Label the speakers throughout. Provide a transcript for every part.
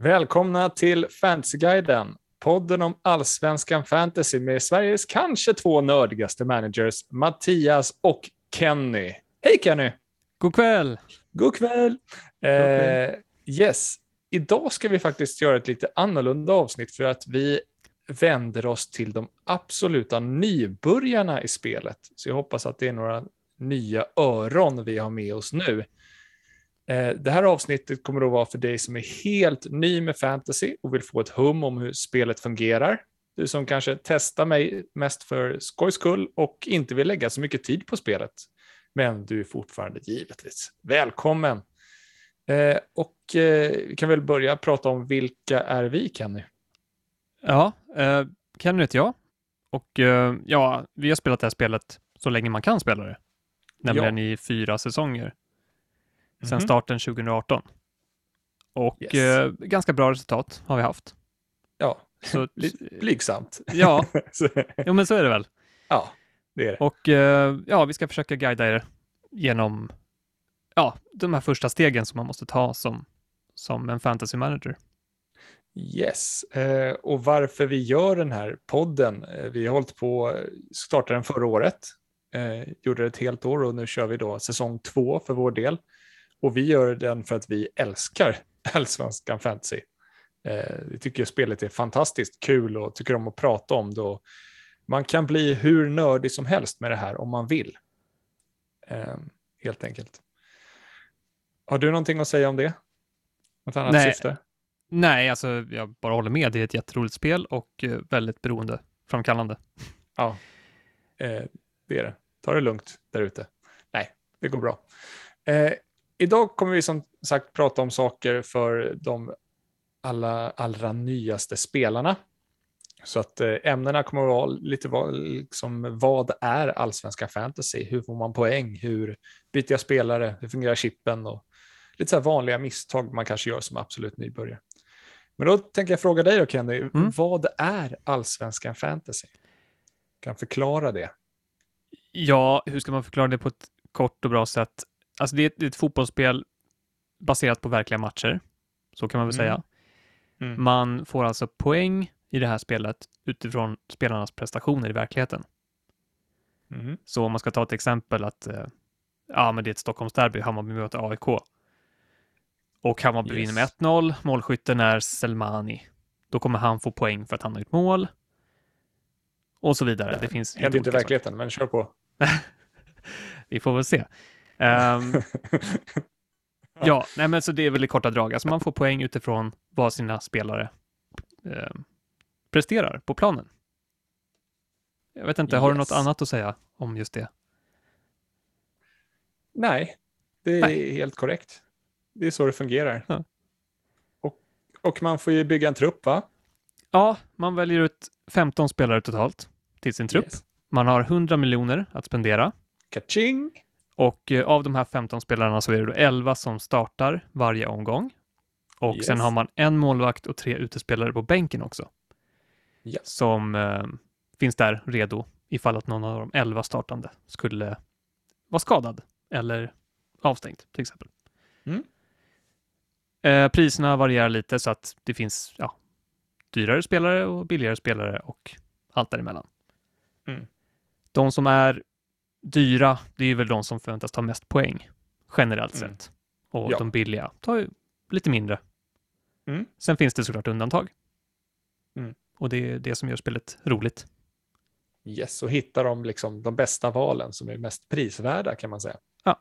Speaker 1: Välkomna till Fantasyguiden, podden om allsvenskan fantasy med Sveriges kanske två nördigaste managers, Mattias och Kenny. Hej Kenny!
Speaker 2: God kväll!
Speaker 1: God kväll! Eh, yes, idag ska vi faktiskt göra ett lite annorlunda avsnitt för att vi vänder oss till de absoluta nybörjarna i spelet. Så jag hoppas att det är några nya öron vi har med oss nu. Eh, det här avsnittet kommer att vara för dig som är helt ny med fantasy och vill få ett hum om hur spelet fungerar. Du som kanske testar mig mest för skojs skull och inte vill lägga så mycket tid på spelet. Men du är fortfarande givetvis välkommen. Eh, och eh, vi kan väl börja prata om vilka är vi, Kenny?
Speaker 2: Ja, eh, Kenny heter jag. Och eh, ja, vi har spelat det här spelet så länge man kan spela det. Nämligen ja. i fyra säsonger. Sen mm -hmm. starten 2018. Och yes. eh, ganska bra resultat har vi haft.
Speaker 1: Ja, så, blygsamt.
Speaker 2: Ja, jo, men så är det väl.
Speaker 1: Ja, det är det.
Speaker 2: Och eh, ja, vi ska försöka guida er genom ja, de här första stegen som man måste ta som, som en fantasy manager.
Speaker 1: Yes, eh, och varför vi gör den här podden. Eh, vi har hållit på, startade den förra året, eh, gjorde det ett helt år och nu kör vi då säsong två för vår del. Och vi gör den för att vi älskar allsvenskan fantasy. Eh, vi tycker spelet är fantastiskt kul och tycker om att prata om det. man kan bli hur nördig som helst med det här om man vill. Eh, helt enkelt. Har du någonting att säga om det? Något annat
Speaker 2: Nej.
Speaker 1: syfte?
Speaker 2: Nej, alltså jag bara håller med. Det är ett jätteroligt spel och eh, väldigt beroendeframkallande.
Speaker 1: Ja, eh, det är det. Ta det lugnt där ute. Nej, det går bra. Eh, idag kommer vi som sagt prata om saker för de alla, allra nyaste spelarna. Så att eh, ämnena kommer att vara lite vad, liksom, vad är allsvenska fantasy? Hur får man poäng? Hur byter jag spelare? Hur fungerar chippen? Och lite så vanliga misstag man kanske gör som absolut nybörjare. Men då tänker jag fråga dig då Kenny, mm. vad är allsvenskan fantasy? Kan förklara det?
Speaker 2: Ja, hur ska man förklara det på ett kort och bra sätt? Alltså det är ett, ett fotbollsspel baserat på verkliga matcher. Så kan man väl mm. säga. Mm. Man får alltså poäng i det här spelet utifrån spelarnas prestationer i verkligheten. Mm. Så om man ska ta ett exempel att eh, ja, men det är ett Stockholmsderby, Hammarby möter AIK. Och Hammarby yes. vinner med 1-0, målskytten är Selmani. Då kommer han få poäng för att han har gjort mål. Och så vidare. Det finns
Speaker 1: Händer inte i verkligheten, men kör på.
Speaker 2: Vi får väl se. Um, ja, nej men så det är väl i korta drag. Alltså man får poäng utifrån vad sina spelare eh, presterar på planen. Jag vet inte, yes. har du något annat att säga om just det?
Speaker 1: Nej, det är nej. helt korrekt. Det är så det fungerar. Ja. Och, och man får ju bygga en trupp, va?
Speaker 2: Ja, man väljer ut 15 spelare totalt till sin trupp. Yes. Man har 100 miljoner att spendera.
Speaker 1: Kaching!
Speaker 2: Och eh, av de här 15 spelarna så är det då 11 som startar varje omgång. Och yes. sen har man en målvakt och tre utespelare på bänken också. Yes. Som eh, finns där redo ifall att någon av de 11 startande skulle vara skadad eller avstängd till exempel. Mm. Eh, priserna varierar lite så att det finns ja, dyrare spelare och billigare spelare och allt däremellan. Mm. De som är dyra, det är väl de som förväntas ta mest poäng generellt mm. sett. Och ja. de billiga tar ju lite mindre. Mm. Sen finns det såklart undantag. Mm. Och det är det som gör spelet roligt.
Speaker 1: Yes, och hitta de, liksom, de bästa valen som är mest prisvärda kan man säga.
Speaker 2: Ja.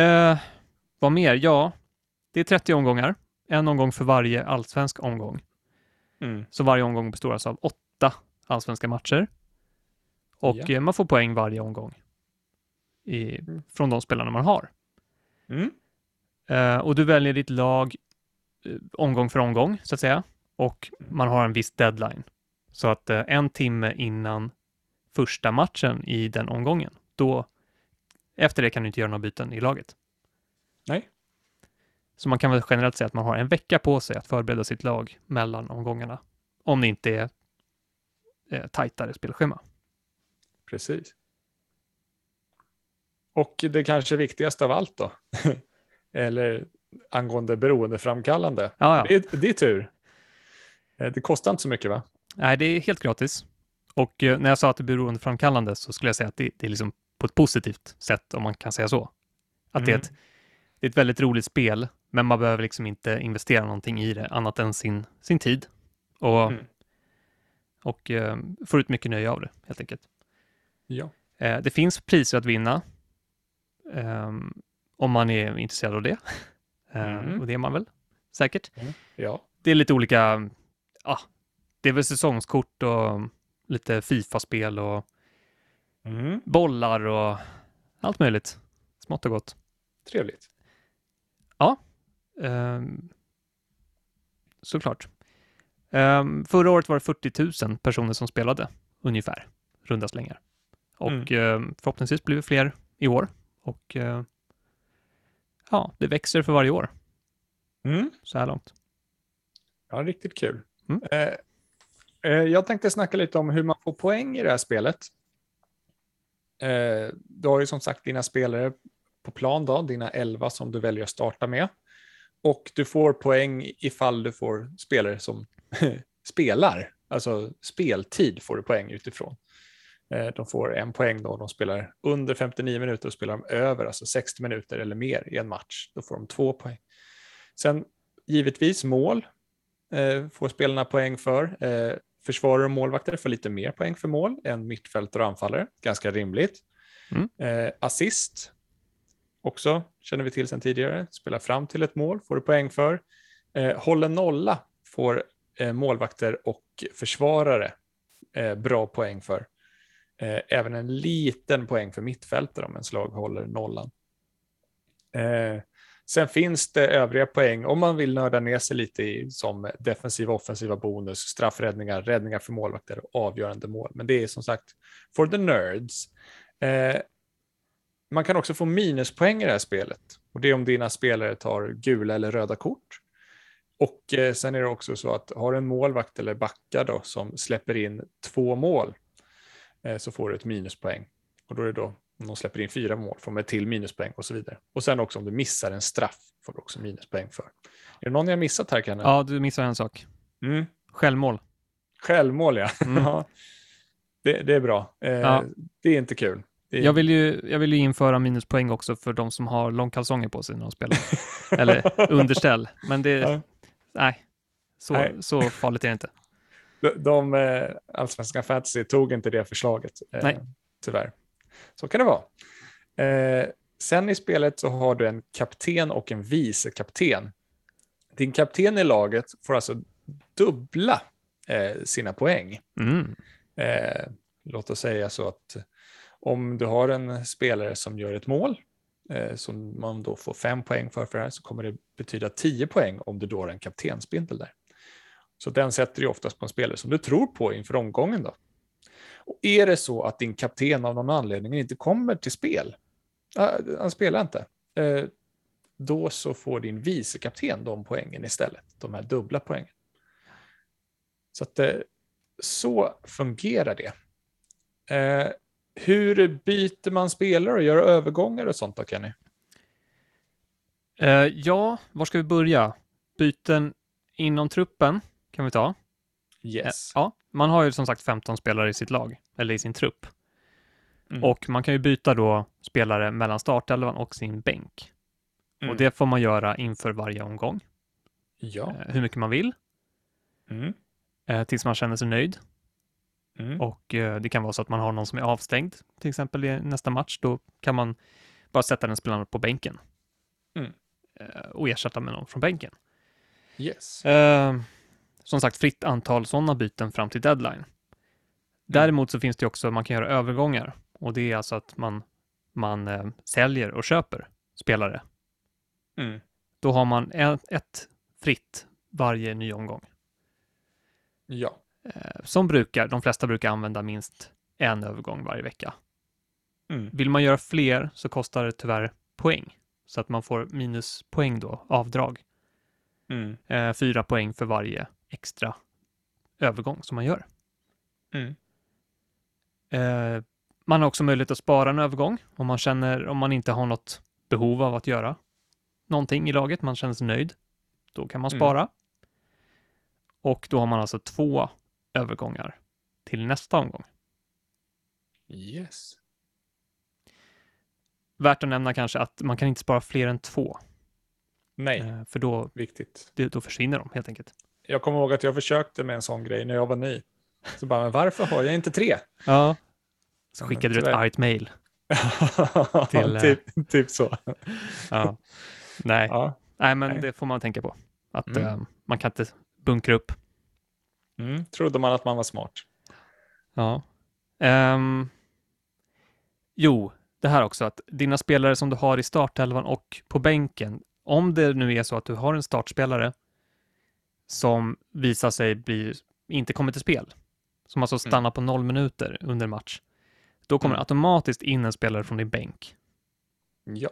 Speaker 2: Eh, vad mer? Ja, det är 30 omgångar. En omgång för varje allsvensk omgång. Mm. Så varje omgång består alltså av åtta allsvenska matcher. Och ja. Eh, man får poäng varje omgång i, mm. från de spelarna man har. Mm. Uh, och du väljer ditt lag uh, omgång för omgång, så att säga. Och man har en viss deadline. Så att uh, en timme innan första matchen i den omgången, då efter det kan du inte göra några byten i laget.
Speaker 1: Nej.
Speaker 2: Så man kan väl generellt säga att man har en vecka på sig att förbereda sitt lag mellan omgångarna. Om det inte är eh, tajtare spelschema.
Speaker 1: Precis. Och det kanske viktigaste av allt då, eller angående beroendeframkallande.
Speaker 2: Ja, ja.
Speaker 1: Det, är, det är tur. Eh, det kostar inte så mycket va?
Speaker 2: Nej, det är helt gratis. Och eh, när jag sa att det är beroendeframkallande så skulle jag säga att det, det är liksom på ett positivt sätt, om man kan säga så. Att mm. det, är ett, det är ett väldigt roligt spel, men man behöver liksom inte investera någonting i det annat än sin, sin tid. Och, mm. och eh, får ut mycket nöje av det, helt enkelt.
Speaker 1: Ja.
Speaker 2: Eh, det finns priser att vinna eh, om man är intresserad av det. Eh, mm. Och det är man väl säkert.
Speaker 1: Mm. Ja.
Speaker 2: Det är lite olika, ah, det är väl säsongskort och lite Fifa-spel och mm. bollar och allt möjligt. Smått och gott.
Speaker 1: Trevligt.
Speaker 2: Ja, um, såklart. Um, förra året var det 40 000 personer som spelade, ungefär, runda slängar. Och mm. um, förhoppningsvis blir det fler i år. Och uh, ja, det växer för varje år.
Speaker 1: Mm.
Speaker 2: Så här långt.
Speaker 1: Ja, riktigt kul. Mm. Eh, eh, jag tänkte snacka lite om hur man får poäng i det här spelet. Eh, du har ju som sagt dina spelare på plan, då, dina elva som du väljer att starta med. Och du får poäng ifall du får spelare som spelar, alltså speltid får du poäng utifrån. Eh, de får en poäng då de spelar under 59 minuter och spelar de över, alltså 60 minuter eller mer i en match. Då får de två poäng. Sen givetvis mål eh, får spelarna poäng för. Eh, försvarare och målvakter får lite mer poäng för mål än mittfältare och anfallare. Ganska rimligt. Mm. Eh, assist också känner vi till sedan tidigare. Spelar fram till ett mål får du poäng för. Eh, håller nolla får eh, målvakter och försvarare eh, bra poäng för. Eh, även en liten poäng för mittfältare om en slag håller nollan. Eh, sen finns det övriga poäng om man vill nörda ner sig lite i som defensiva offensiva bonus, straffräddningar, räddningar för målvakter och avgörande mål. Men det är som sagt for the nerds. Eh, man kan också få minuspoäng i det här spelet och det är om dina spelare tar gula eller röda kort. Och eh, sen är det också så att har en målvakt eller backar då som släpper in två mål så får du ett minuspoäng. Och då är det då om de släpper in fyra mål får man ett till minuspoäng och så vidare. Och sen också om du missar en straff får du också minuspoäng för. Är det någon jag missat här Kalle?
Speaker 2: Ja, du missar en sak.
Speaker 1: Mm.
Speaker 2: Självmål.
Speaker 1: Självmål ja. Mm. det, det, är bra. Eh, ja. Det är inte kul.
Speaker 2: Är... Jag, vill ju, jag vill ju införa minuspoäng också för de som har långkalsonger på sig när de spelar. Eller underställ. Men det, ja. nej, så, nej. så farligt är det inte.
Speaker 1: De, de eh, allsvenska fantasy tog inte det förslaget, eh, nej. tyvärr. Så kan det vara. Eh, sen i spelet så har du en kapten och en vice kapten. Din kapten i laget får alltså dubbla sina poäng.
Speaker 2: Mm.
Speaker 1: Låt oss säga så att om du har en spelare som gör ett mål som man då får fem poäng för, för här, så kommer det betyda tio poäng om du då har en kaptensbindel där. Så den sätter du oftast på en spelare som du tror på inför omgången. Då. Och är det så att din kapten av någon anledning inte kommer till spel, han spelar inte, eh, då så får din vicekapten de poängen istället, de här dubbla poängen. Så att eh, så fungerar det. Eh, hur byter man spelare och gör övergångar och sånt då, Kenny?
Speaker 2: Ja, var ska vi börja? Byten inom truppen kan vi ta.
Speaker 1: Yes.
Speaker 2: Uh, ja, man har ju som sagt 15 spelare i sitt lag, eller i sin trupp. Mm. Och man kan ju byta då spelare mellan startelvan och sin bänk. Mm. Och det får man göra inför varje omgång.
Speaker 1: Ja. Uh,
Speaker 2: hur mycket man vill.
Speaker 1: Mm.
Speaker 2: tills man känner sig nöjd. Mm. Och eh, det kan vara så att man har någon som är avstängd, till exempel i nästa match. Då kan man bara sätta den spelaren på bänken
Speaker 1: mm.
Speaker 2: eh, och ersätta med någon från bänken.
Speaker 1: Yes.
Speaker 2: Eh, som sagt, fritt antal sådana byten fram till deadline. Mm. Däremot så finns det också, man kan göra övergångar och det är alltså att man, man eh, säljer och köper spelare.
Speaker 1: Mm.
Speaker 2: Då har man ett, ett fritt varje ny omgång.
Speaker 1: Ja.
Speaker 2: Eh, som brukar, de flesta brukar använda minst en övergång varje vecka.
Speaker 1: Mm.
Speaker 2: Vill man göra fler så kostar det tyvärr poäng, så att man får minuspoäng då, avdrag.
Speaker 1: Mm.
Speaker 2: Eh, fyra poäng för varje extra övergång som man gör.
Speaker 1: Mm.
Speaker 2: Eh, man har också möjlighet att spara en övergång om man känner, om man inte har något behov av att göra någonting i laget, man känner sig nöjd, då kan man mm. spara. Mm. Och då har man alltså två övergångar till nästa omgång.
Speaker 1: Yes.
Speaker 2: Värt att nämna kanske att man kan inte spara fler än två.
Speaker 1: Nej, eh,
Speaker 2: för då,
Speaker 1: viktigt.
Speaker 2: Det, då försvinner de helt enkelt.
Speaker 1: Jag kommer ihåg att jag försökte med en sån grej när jag var ny. Så bara, men varför har jag inte tre?
Speaker 2: Ja, så skickade du ett argt mail.
Speaker 1: till, typ, typ så.
Speaker 2: ja. Nej. Ja. Nej, men Nej. det får man tänka på. Att mm. uh, man kan inte bunkra upp.
Speaker 1: Mm. Trodde man att man var smart.
Speaker 2: Ja. Um, jo, det här också att dina spelare som du har i startelvan och på bänken, om det nu är så att du har en startspelare som visar sig bli, inte kommer till spel, som alltså mm. stannar mm. på noll minuter under match, då kommer mm. automatiskt in en spelare från din bänk.
Speaker 1: Ja.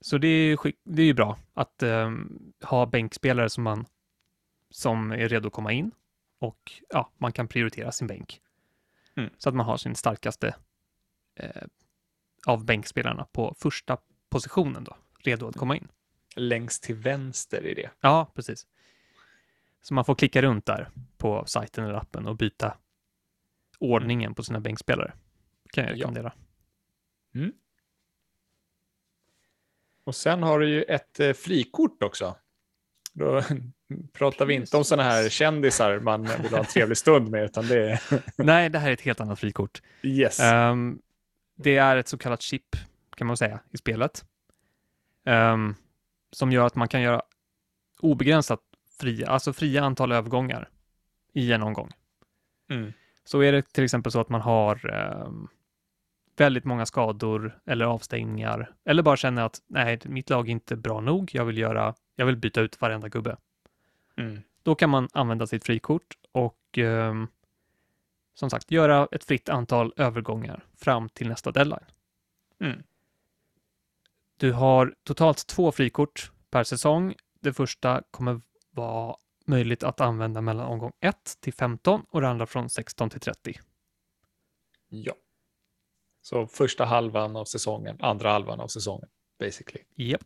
Speaker 2: Så det är, det är ju bra att um, ha bänkspelare som man som är redo att komma in och ja, man kan prioritera sin bänk. Mm. Så att man har sin starkaste eh, av bänkspelarna på första positionen då, redo att komma in.
Speaker 1: Längst till vänster i det.
Speaker 2: Ja, precis. Så man får klicka runt där på sajten eller appen och byta ordningen på sina bänkspelare. kan jag rekommendera. Ja. Mm.
Speaker 1: Och sen har du ju ett eh, frikort också. Då pratar vi inte om sådana här kändisar man vill ha en trevlig stund med, utan det är...
Speaker 2: Nej, det här är ett helt annat frikort.
Speaker 1: Yes.
Speaker 2: Um, det är ett så kallat chip, kan man säga, i spelet. Um, som gör att man kan göra obegränsat fria, alltså fria antal övergångar i en omgång. Mm. Så är det till exempel så att man har um, väldigt många skador eller avstängningar eller bara känner att nej, mitt lag är inte bra nog. Jag vill göra, jag vill byta ut varenda gubbe. Mm. Då kan man använda sitt frikort och um, som sagt göra ett fritt antal övergångar fram till nästa deadline. Mm. Du har totalt två frikort per säsong. Det första kommer vara möjligt att använda mellan omgång 1 till 15 och det andra från 16 till 30.
Speaker 1: Ja. Så första halvan av säsongen, andra halvan av säsongen, basically.
Speaker 2: Yep.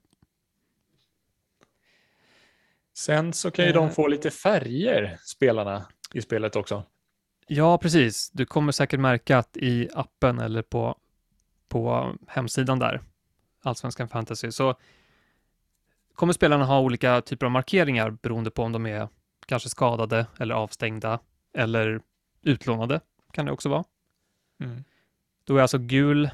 Speaker 1: Sen så kan ju de eh. få lite färger, spelarna, i spelet också.
Speaker 2: Ja, precis. Du kommer säkert märka att i appen eller på, på hemsidan där, Allsvenskan Fantasy, så kommer spelarna ha olika typer av markeringar beroende på om de är kanske skadade eller avstängda eller utlånade kan det också vara. Mm. Då är alltså gul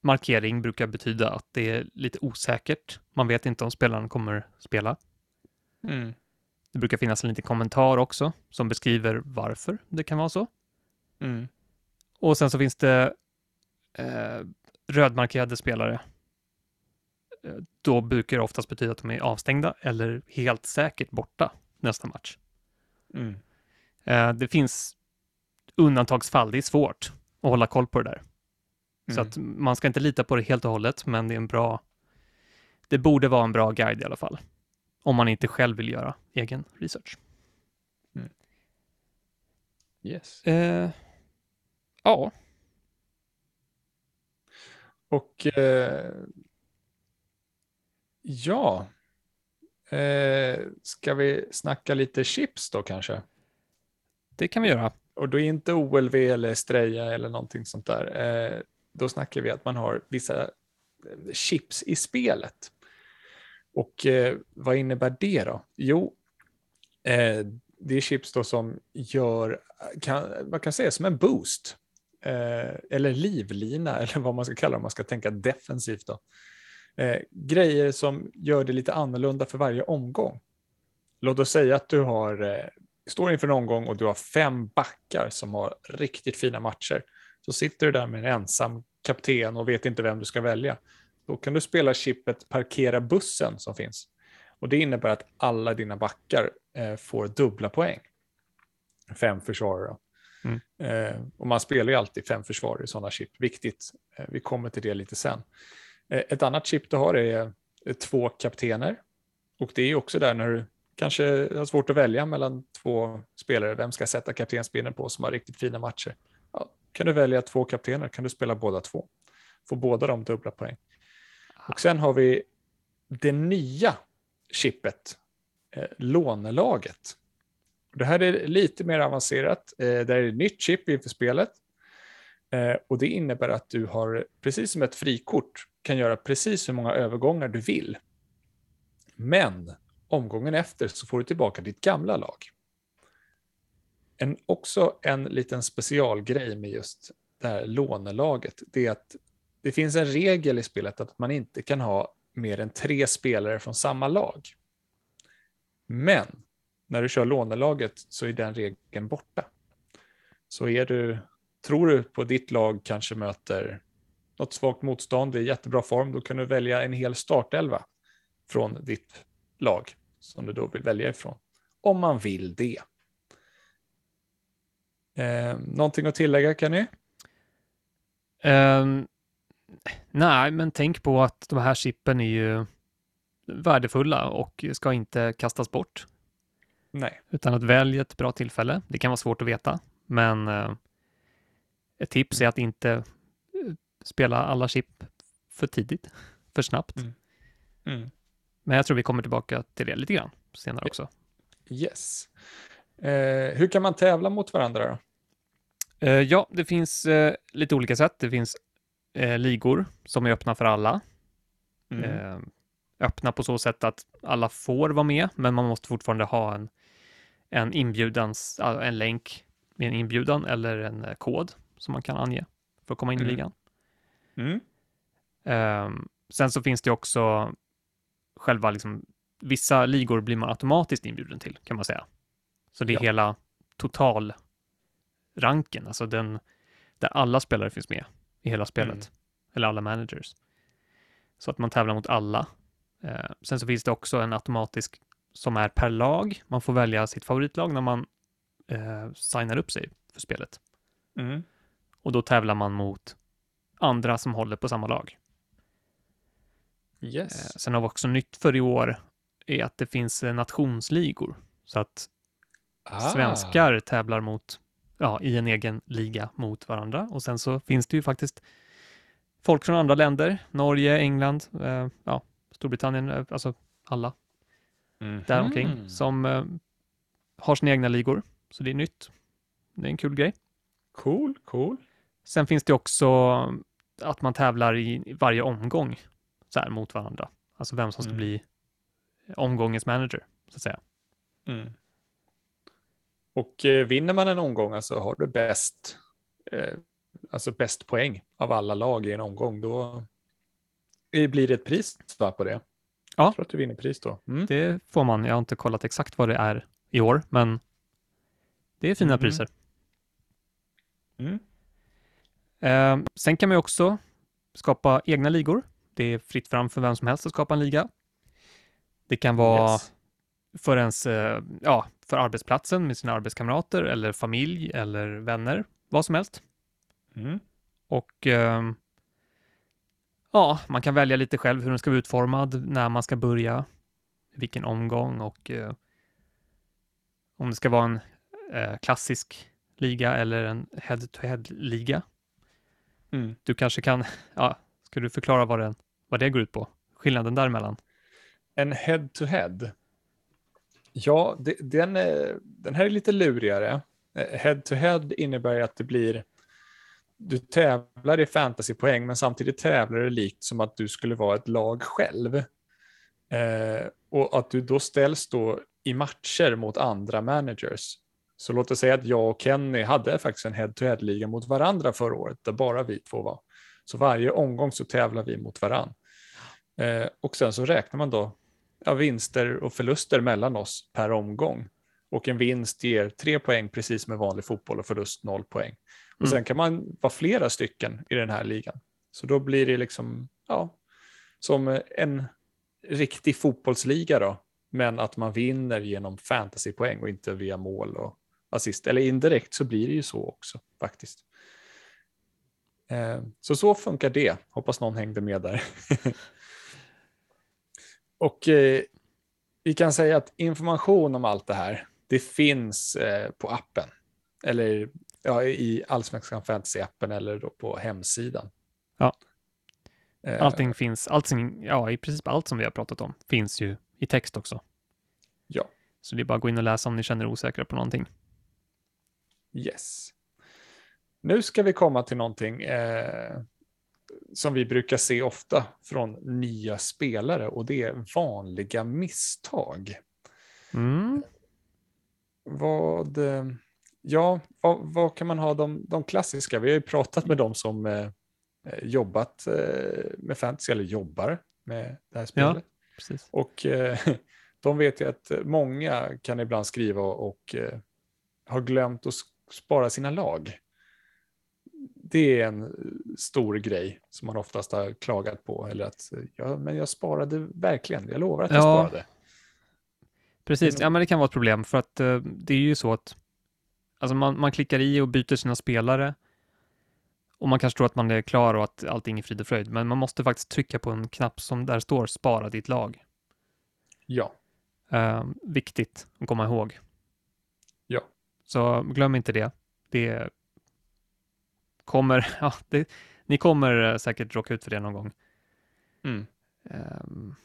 Speaker 2: markering brukar betyda att det är lite osäkert. Man vet inte om spelaren kommer spela. Mm. Det brukar finnas en liten kommentar också som beskriver varför det kan vara så. Mm. Och sen så finns det eh, rödmarkerade spelare. Eh, då brukar det oftast betyda att de är avstängda eller helt säkert borta nästa match. Mm. Eh, det finns undantagsfall, det är svårt att hålla koll på det där. Mm. Så att man ska inte lita på det helt och hållet, men det är en bra, det borde vara en bra guide i alla fall. Om man inte själv vill göra egen research. Mm.
Speaker 1: Yes.
Speaker 2: Eh, ja.
Speaker 1: Och eh, ja, eh, ska vi snacka lite chips då kanske?
Speaker 2: Det kan vi göra.
Speaker 1: Och då är inte OLV eller Streja eller någonting sånt där. Eh, då snackar vi att man har vissa eh, chips i spelet. Och eh, vad innebär det då? Jo, eh, det är chips då som gör, kan, man kan säga som en boost. Eh, eller livlina, eller vad man ska kalla det om man ska tänka defensivt. Då. Eh, grejer som gör det lite annorlunda för varje omgång. Låt oss säga att du har, eh, står inför en omgång och du har fem backar som har riktigt fina matcher. Så sitter du där med en ensam kapten och vet inte vem du ska välja. Då kan du spela chippet parkera bussen som finns. Och det innebär att alla dina backar eh, får dubbla poäng. Fem försvarare. Mm. Eh, och man spelar ju alltid fem försvarare i sådana chip. Viktigt. Eh, vi kommer till det lite sen. Eh, ett annat chip du har är eh, två kaptener. Och det är också där när du kanske har svårt att välja mellan två spelare. Vem ska sätta kaptensbindeln på som har riktigt fina matcher? Ja, kan du välja två kaptener kan du spela båda två. Får båda de dubbla poäng. Och sen har vi det nya chippet, eh, lånelaget. Det här är lite mer avancerat. Eh, det är ett nytt chip inför spelet. Eh, och det innebär att du har, precis som ett frikort, kan göra precis hur många övergångar du vill. Men omgången efter så får du tillbaka ditt gamla lag. En, också en liten specialgrej med just det här lånelaget, det är att det finns en regel i spelet att man inte kan ha mer än tre spelare från samma lag. Men när du kör lånelaget så är den regeln borta. Så är du, tror du på ditt lag kanske möter något svagt motstånd i jättebra form, då kan du välja en hel startelva från ditt lag som du då vill välja ifrån. Om man vill det. Eh, någonting att tillägga Kenny?
Speaker 2: Um, nej, men tänk på att de här chippen är ju värdefulla och ska inte kastas bort.
Speaker 1: Nej.
Speaker 2: Utan att välja ett bra tillfälle. Det kan vara svårt att veta, men uh, ett tips är att inte spela alla chip för tidigt, för snabbt. Mm. Mm. Men jag tror vi kommer tillbaka till det lite grann senare också.
Speaker 1: Yes. Eh, hur kan man tävla mot varandra då?
Speaker 2: Eh, ja, det finns eh, lite olika sätt. Det finns eh, ligor som är öppna för alla. Mm. Eh, öppna på så sätt att alla får vara med, men man måste fortfarande ha en, en inbjudans, en länk med en inbjudan eller en eh, kod som man kan ange för att komma in mm. i ligan. Mm. Ehm, sen så finns det också själva liksom, vissa ligor blir man automatiskt inbjuden till kan man säga. Så det är ja. hela totalranken, alltså den där alla spelare finns med i hela spelet, mm. eller alla managers. Så att man tävlar mot alla. Eh, sen så finns det också en automatisk som är per lag. Man får välja sitt favoritlag när man eh, signar upp sig för spelet. Mm. Och då tävlar man mot andra som håller på samma lag.
Speaker 1: Yes.
Speaker 2: Eh, sen har vi också nytt för i år är att det finns eh, nationsligor. Så att ah. svenskar tävlar mot, ja, i en egen liga mot varandra. Och sen så finns det ju faktiskt folk från andra länder, Norge, England, eh, ja, Storbritannien, eh, alltså alla mm -hmm. däromkring, som eh, har sina egna ligor. Så det är nytt. Det är en kul grej.
Speaker 1: Cool, cool.
Speaker 2: Sen finns det också att man tävlar i varje omgång så här, mot varandra. Alltså vem som ska mm. bli omgångens manager, så att säga. Mm.
Speaker 1: Och eh, vinner man en omgång, alltså har du bäst, eh, alltså bäst poäng av alla lag i en omgång, då blir det ett pris på det. Ja. Jag tror att du vinner pris då.
Speaker 2: Mm. Det får man. Jag har inte kollat exakt vad det är i år, men det är fina mm. priser. Mm. Eh, sen kan man också skapa egna ligor. Det är fritt fram för vem som helst att skapa en liga. Det kan vara yes. för ens, eh, ja, för arbetsplatsen med sina arbetskamrater eller familj eller vänner, vad som helst. Mm. Och eh, ja, man kan välja lite själv hur den ska vara utformad, när man ska börja, vilken omgång och eh, om det ska vara en eh, klassisk liga eller en head-to-head-liga. Mm. Du kanske kan, ja, ska du förklara vad, den, vad det går ut på? Skillnaden däremellan?
Speaker 1: En head-to-head? Ja, det, den, eh, den här är lite lurigare. Eh, head-to-head -head innebär att det blir du tävlar i fantasypoäng, men samtidigt tävlar du likt som att du skulle vara ett lag själv. Eh, och att du då ställs då i matcher mot andra managers. Så låt oss säga att jag och Kenny hade faktiskt en head-to-head-liga mot varandra förra året, där bara vi två var. Så varje omgång så tävlar vi mot varandra. Eh, och sen så räknar man då ja, vinster och förluster mellan oss per omgång. Och en vinst ger tre poäng precis med vanlig fotboll och förlust noll poäng. Och mm. sen kan man vara flera stycken i den här ligan. Så då blir det liksom, ja, som en riktig fotbollsliga då. Men att man vinner genom fantasypoäng och inte via mål och assist. Eller indirekt så blir det ju så också faktiskt. Eh, så så funkar det. Hoppas någon hängde med där. och eh, vi kan säga att information om allt det här, det finns eh, på appen. Eller ja, i Allsvenskan Fantasy-appen eller då på hemsidan.
Speaker 2: Ja. Eh, allting finns, allting, ja i princip allt som vi har pratat om finns ju i text också.
Speaker 1: Ja.
Speaker 2: Så det är bara att gå in och läsa om ni känner er osäkra på någonting.
Speaker 1: Yes. Nu ska vi komma till någonting eh, som vi brukar se ofta från nya spelare och det är vanliga misstag.
Speaker 2: Mm.
Speaker 1: Vad, eh, ja, vad, vad, kan man ha de, de klassiska? Vi har ju pratat med de som eh, eh, jobbat eh, med fantasy, eller jobbar med det här spelet.
Speaker 2: Ja,
Speaker 1: och eh, de vet ju att många kan ibland skriva och eh, har glömt att spara sina lag. Det är en stor grej som man oftast har klagat på. Eller att ja, men jag sparade verkligen, jag lovar att jag ja, sparade.
Speaker 2: Precis, ja men det kan vara ett problem för att uh, det är ju så att alltså man, man klickar i och byter sina spelare och man kanske tror att man är klar och att allting är frid och fröjd, men man måste faktiskt trycka på en knapp som där står spara ditt lag.
Speaker 1: Ja.
Speaker 2: Uh, viktigt att komma ihåg. Så glöm inte det. Det kommer, ja, det, ni kommer eh, säkert råka ut för det någon gång.
Speaker 1: Mm.
Speaker 2: Um,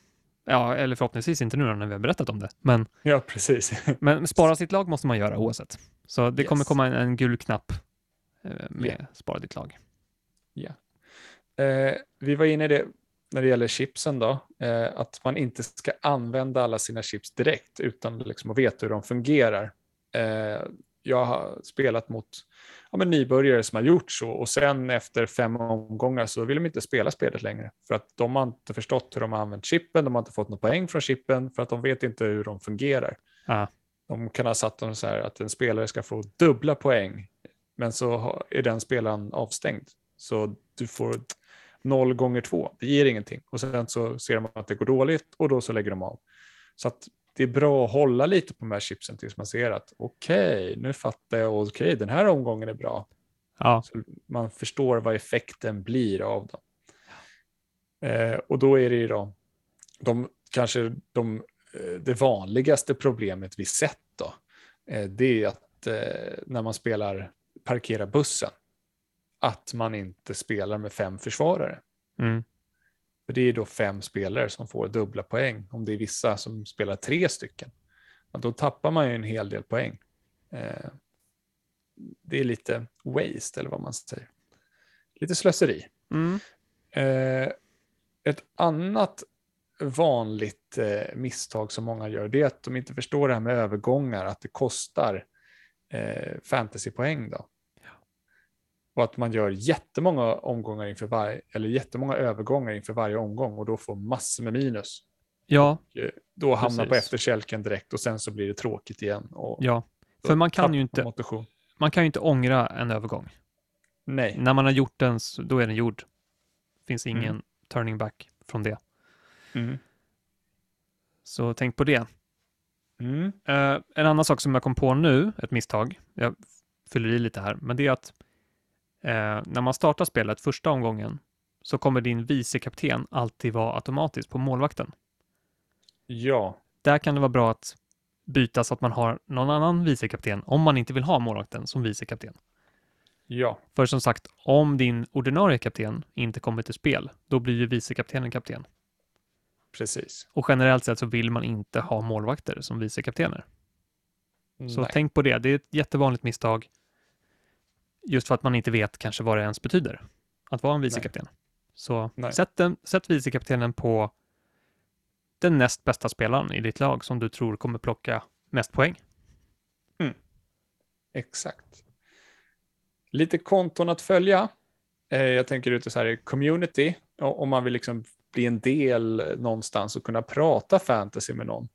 Speaker 2: ja, eller förhoppningsvis inte nu när vi har berättat om det. Men,
Speaker 1: ja, precis.
Speaker 2: men spara sitt lag måste man göra oavsett. Så det yes. kommer komma en, en gul knapp eh, med yeah. spara ditt lag.
Speaker 1: Ja. Eh, vi var inne i det när det gäller chipsen då, eh, att man inte ska använda alla sina chips direkt utan liksom att veta hur de fungerar. Eh, jag har spelat mot ja, men nybörjare som har gjort så och sen efter fem omgångar så vill de inte spela spelet längre för att de har inte förstått hur de har använt chippen, de har inte fått något poäng från chippen för att de vet inte hur de fungerar.
Speaker 2: Ah.
Speaker 1: De kan ha satt dem så här att en spelare ska få dubbla poäng men så är den spelaren avstängd. Så du får noll gånger två, det ger ingenting. Och sen så ser de att det går dåligt och då så lägger de av. Så att det är bra att hålla lite på de här chipsen tills man ser att okej, okay, nu fattar jag okej, okay, den här omgången är bra.
Speaker 2: Ja.
Speaker 1: Så man förstår vad effekten blir av dem. Eh, och då är det ju då, de, kanske de, eh, det vanligaste problemet vi sett då, eh, det är att eh, när man spelar parkera bussen, att man inte spelar med fem försvarare.
Speaker 2: Mm.
Speaker 1: För det är då fem spelare som får dubbla poäng. Om det är vissa som spelar tre stycken. Då tappar man ju en hel del poäng. Eh, det är lite waste eller vad man säger. Lite slöseri.
Speaker 2: Mm.
Speaker 1: Eh, ett annat vanligt eh, misstag som många gör det är att de inte förstår det här med övergångar, att det kostar fantasypoäng. Då och att man gör jättemånga omgångar inför varje, eller jättemånga övergångar inför varje omgång och då får massor med minus.
Speaker 2: Ja.
Speaker 1: Och eh, då hamnar på efterkälken direkt och sen så blir det tråkigt igen.
Speaker 2: Ja, för man kan ju inte, man kan ju inte ångra en övergång.
Speaker 1: Nej.
Speaker 2: När man har gjort den, då är den gjord. Det finns ingen mm. turning back från det.
Speaker 1: Mm.
Speaker 2: Så tänk på det.
Speaker 1: Mm.
Speaker 2: Uh, en annan sak som jag kom på nu, ett misstag, jag fyller i lite här, men det är att Eh, när man startar spelet första omgången så kommer din vicekapten alltid vara automatiskt på målvakten.
Speaker 1: Ja.
Speaker 2: Där kan det vara bra att byta så att man har någon annan vicekapten om man inte vill ha målvakten som vicekapten.
Speaker 1: Ja.
Speaker 2: För som sagt, om din ordinarie kapten inte kommer till spel, då blir ju vicekaptenen kapten.
Speaker 1: Precis.
Speaker 2: Och generellt sett så vill man inte ha målvakter som vicekaptener. Så
Speaker 1: Nej.
Speaker 2: tänk på det. Det är ett jättevanligt misstag. Just för att man inte vet kanske vad det ens betyder att vara en vicekapten. Så sätt, den, sätt vicekaptenen på den näst bästa spelaren i ditt lag som du tror kommer plocka mest poäng.
Speaker 1: Mm. Exakt. Lite konton att följa. Eh, jag tänker ute så här i community, om man vill liksom bli en del någonstans och kunna prata fantasy med någon.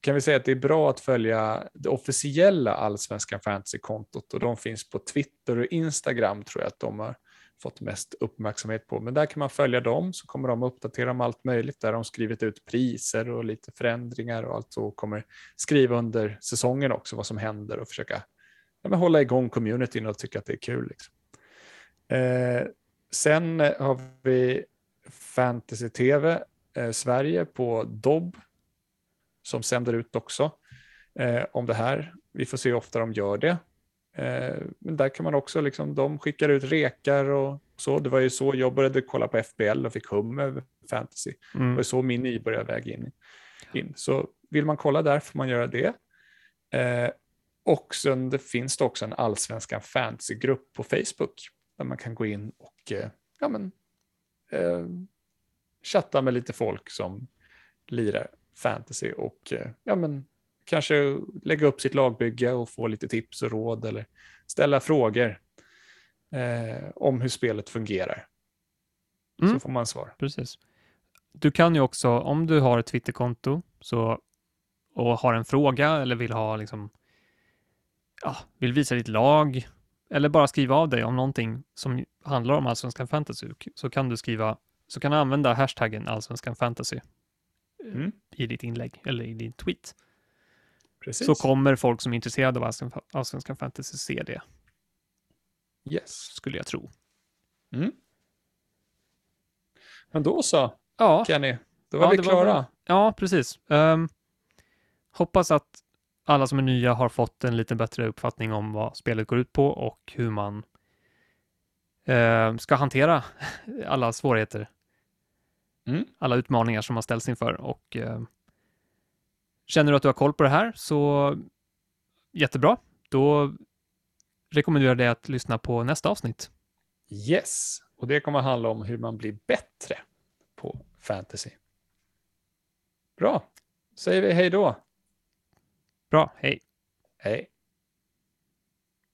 Speaker 1: Kan vi säga att det är bra att följa det officiella allsvenska fantasy-kontot och de finns på Twitter och Instagram tror jag att de har fått mest uppmärksamhet på. Men där kan man följa dem så kommer de uppdatera om allt möjligt. Där har de skrivit ut priser och lite förändringar och allt så kommer skriva under säsongen också vad som händer och försöka ja, hålla igång communityn och tycka att det är kul. Liksom. Eh, sen har vi Fantasy TV eh, Sverige på Dobb som sänder ut också eh, om det här. Vi får se hur ofta de gör det. Eh, men där kan man också, liksom, de skickar ut rekar och så. Det var ju så jag började kolla på FBL och fick hum över fantasy. Mm. Det var så min nybörjarväg in, in. Så vill man kolla där får man göra det. Eh, och sen det finns det också en allsvenskan fantasygrupp på Facebook där man kan gå in och eh, ja, men, eh, chatta med lite folk som lirar fantasy och eh, ja, men, kanske lägga upp sitt lagbygge och få lite tips och råd eller ställa frågor eh, om hur spelet fungerar. Mm. Så får man svar.
Speaker 2: Precis. Du kan ju också, om du har ett Twitterkonto så, och har en fråga eller vill ha liksom, ja, vill visa ditt lag eller bara skriva av dig om någonting som handlar om allsvenskan fantasy så kan du skriva, så kan du använda hashtaggen allsvenskan fantasy mm. i ditt inlägg eller i din tweet. Precis. Så kommer folk som är intresserade av allsvenskan fantasy se det.
Speaker 1: Yes.
Speaker 2: Skulle jag tro.
Speaker 1: Mm. Men då så, ja. Kenny. Då var ja, vi klara. Var
Speaker 2: ja, precis. Um, hoppas att alla som är nya har fått en lite bättre uppfattning om vad spelet går ut på och hur man uh, ska hantera alla svårigheter. Mm. Alla utmaningar som man ställs inför. Och uh, känner du att du har koll på det här så jättebra. Då rekommenderar jag dig att lyssna på nästa avsnitt.
Speaker 1: Yes, och det kommer handla om hur man blir bättre på fantasy. Bra, säger vi hej då.
Speaker 2: Bra, hej.
Speaker 1: Hej.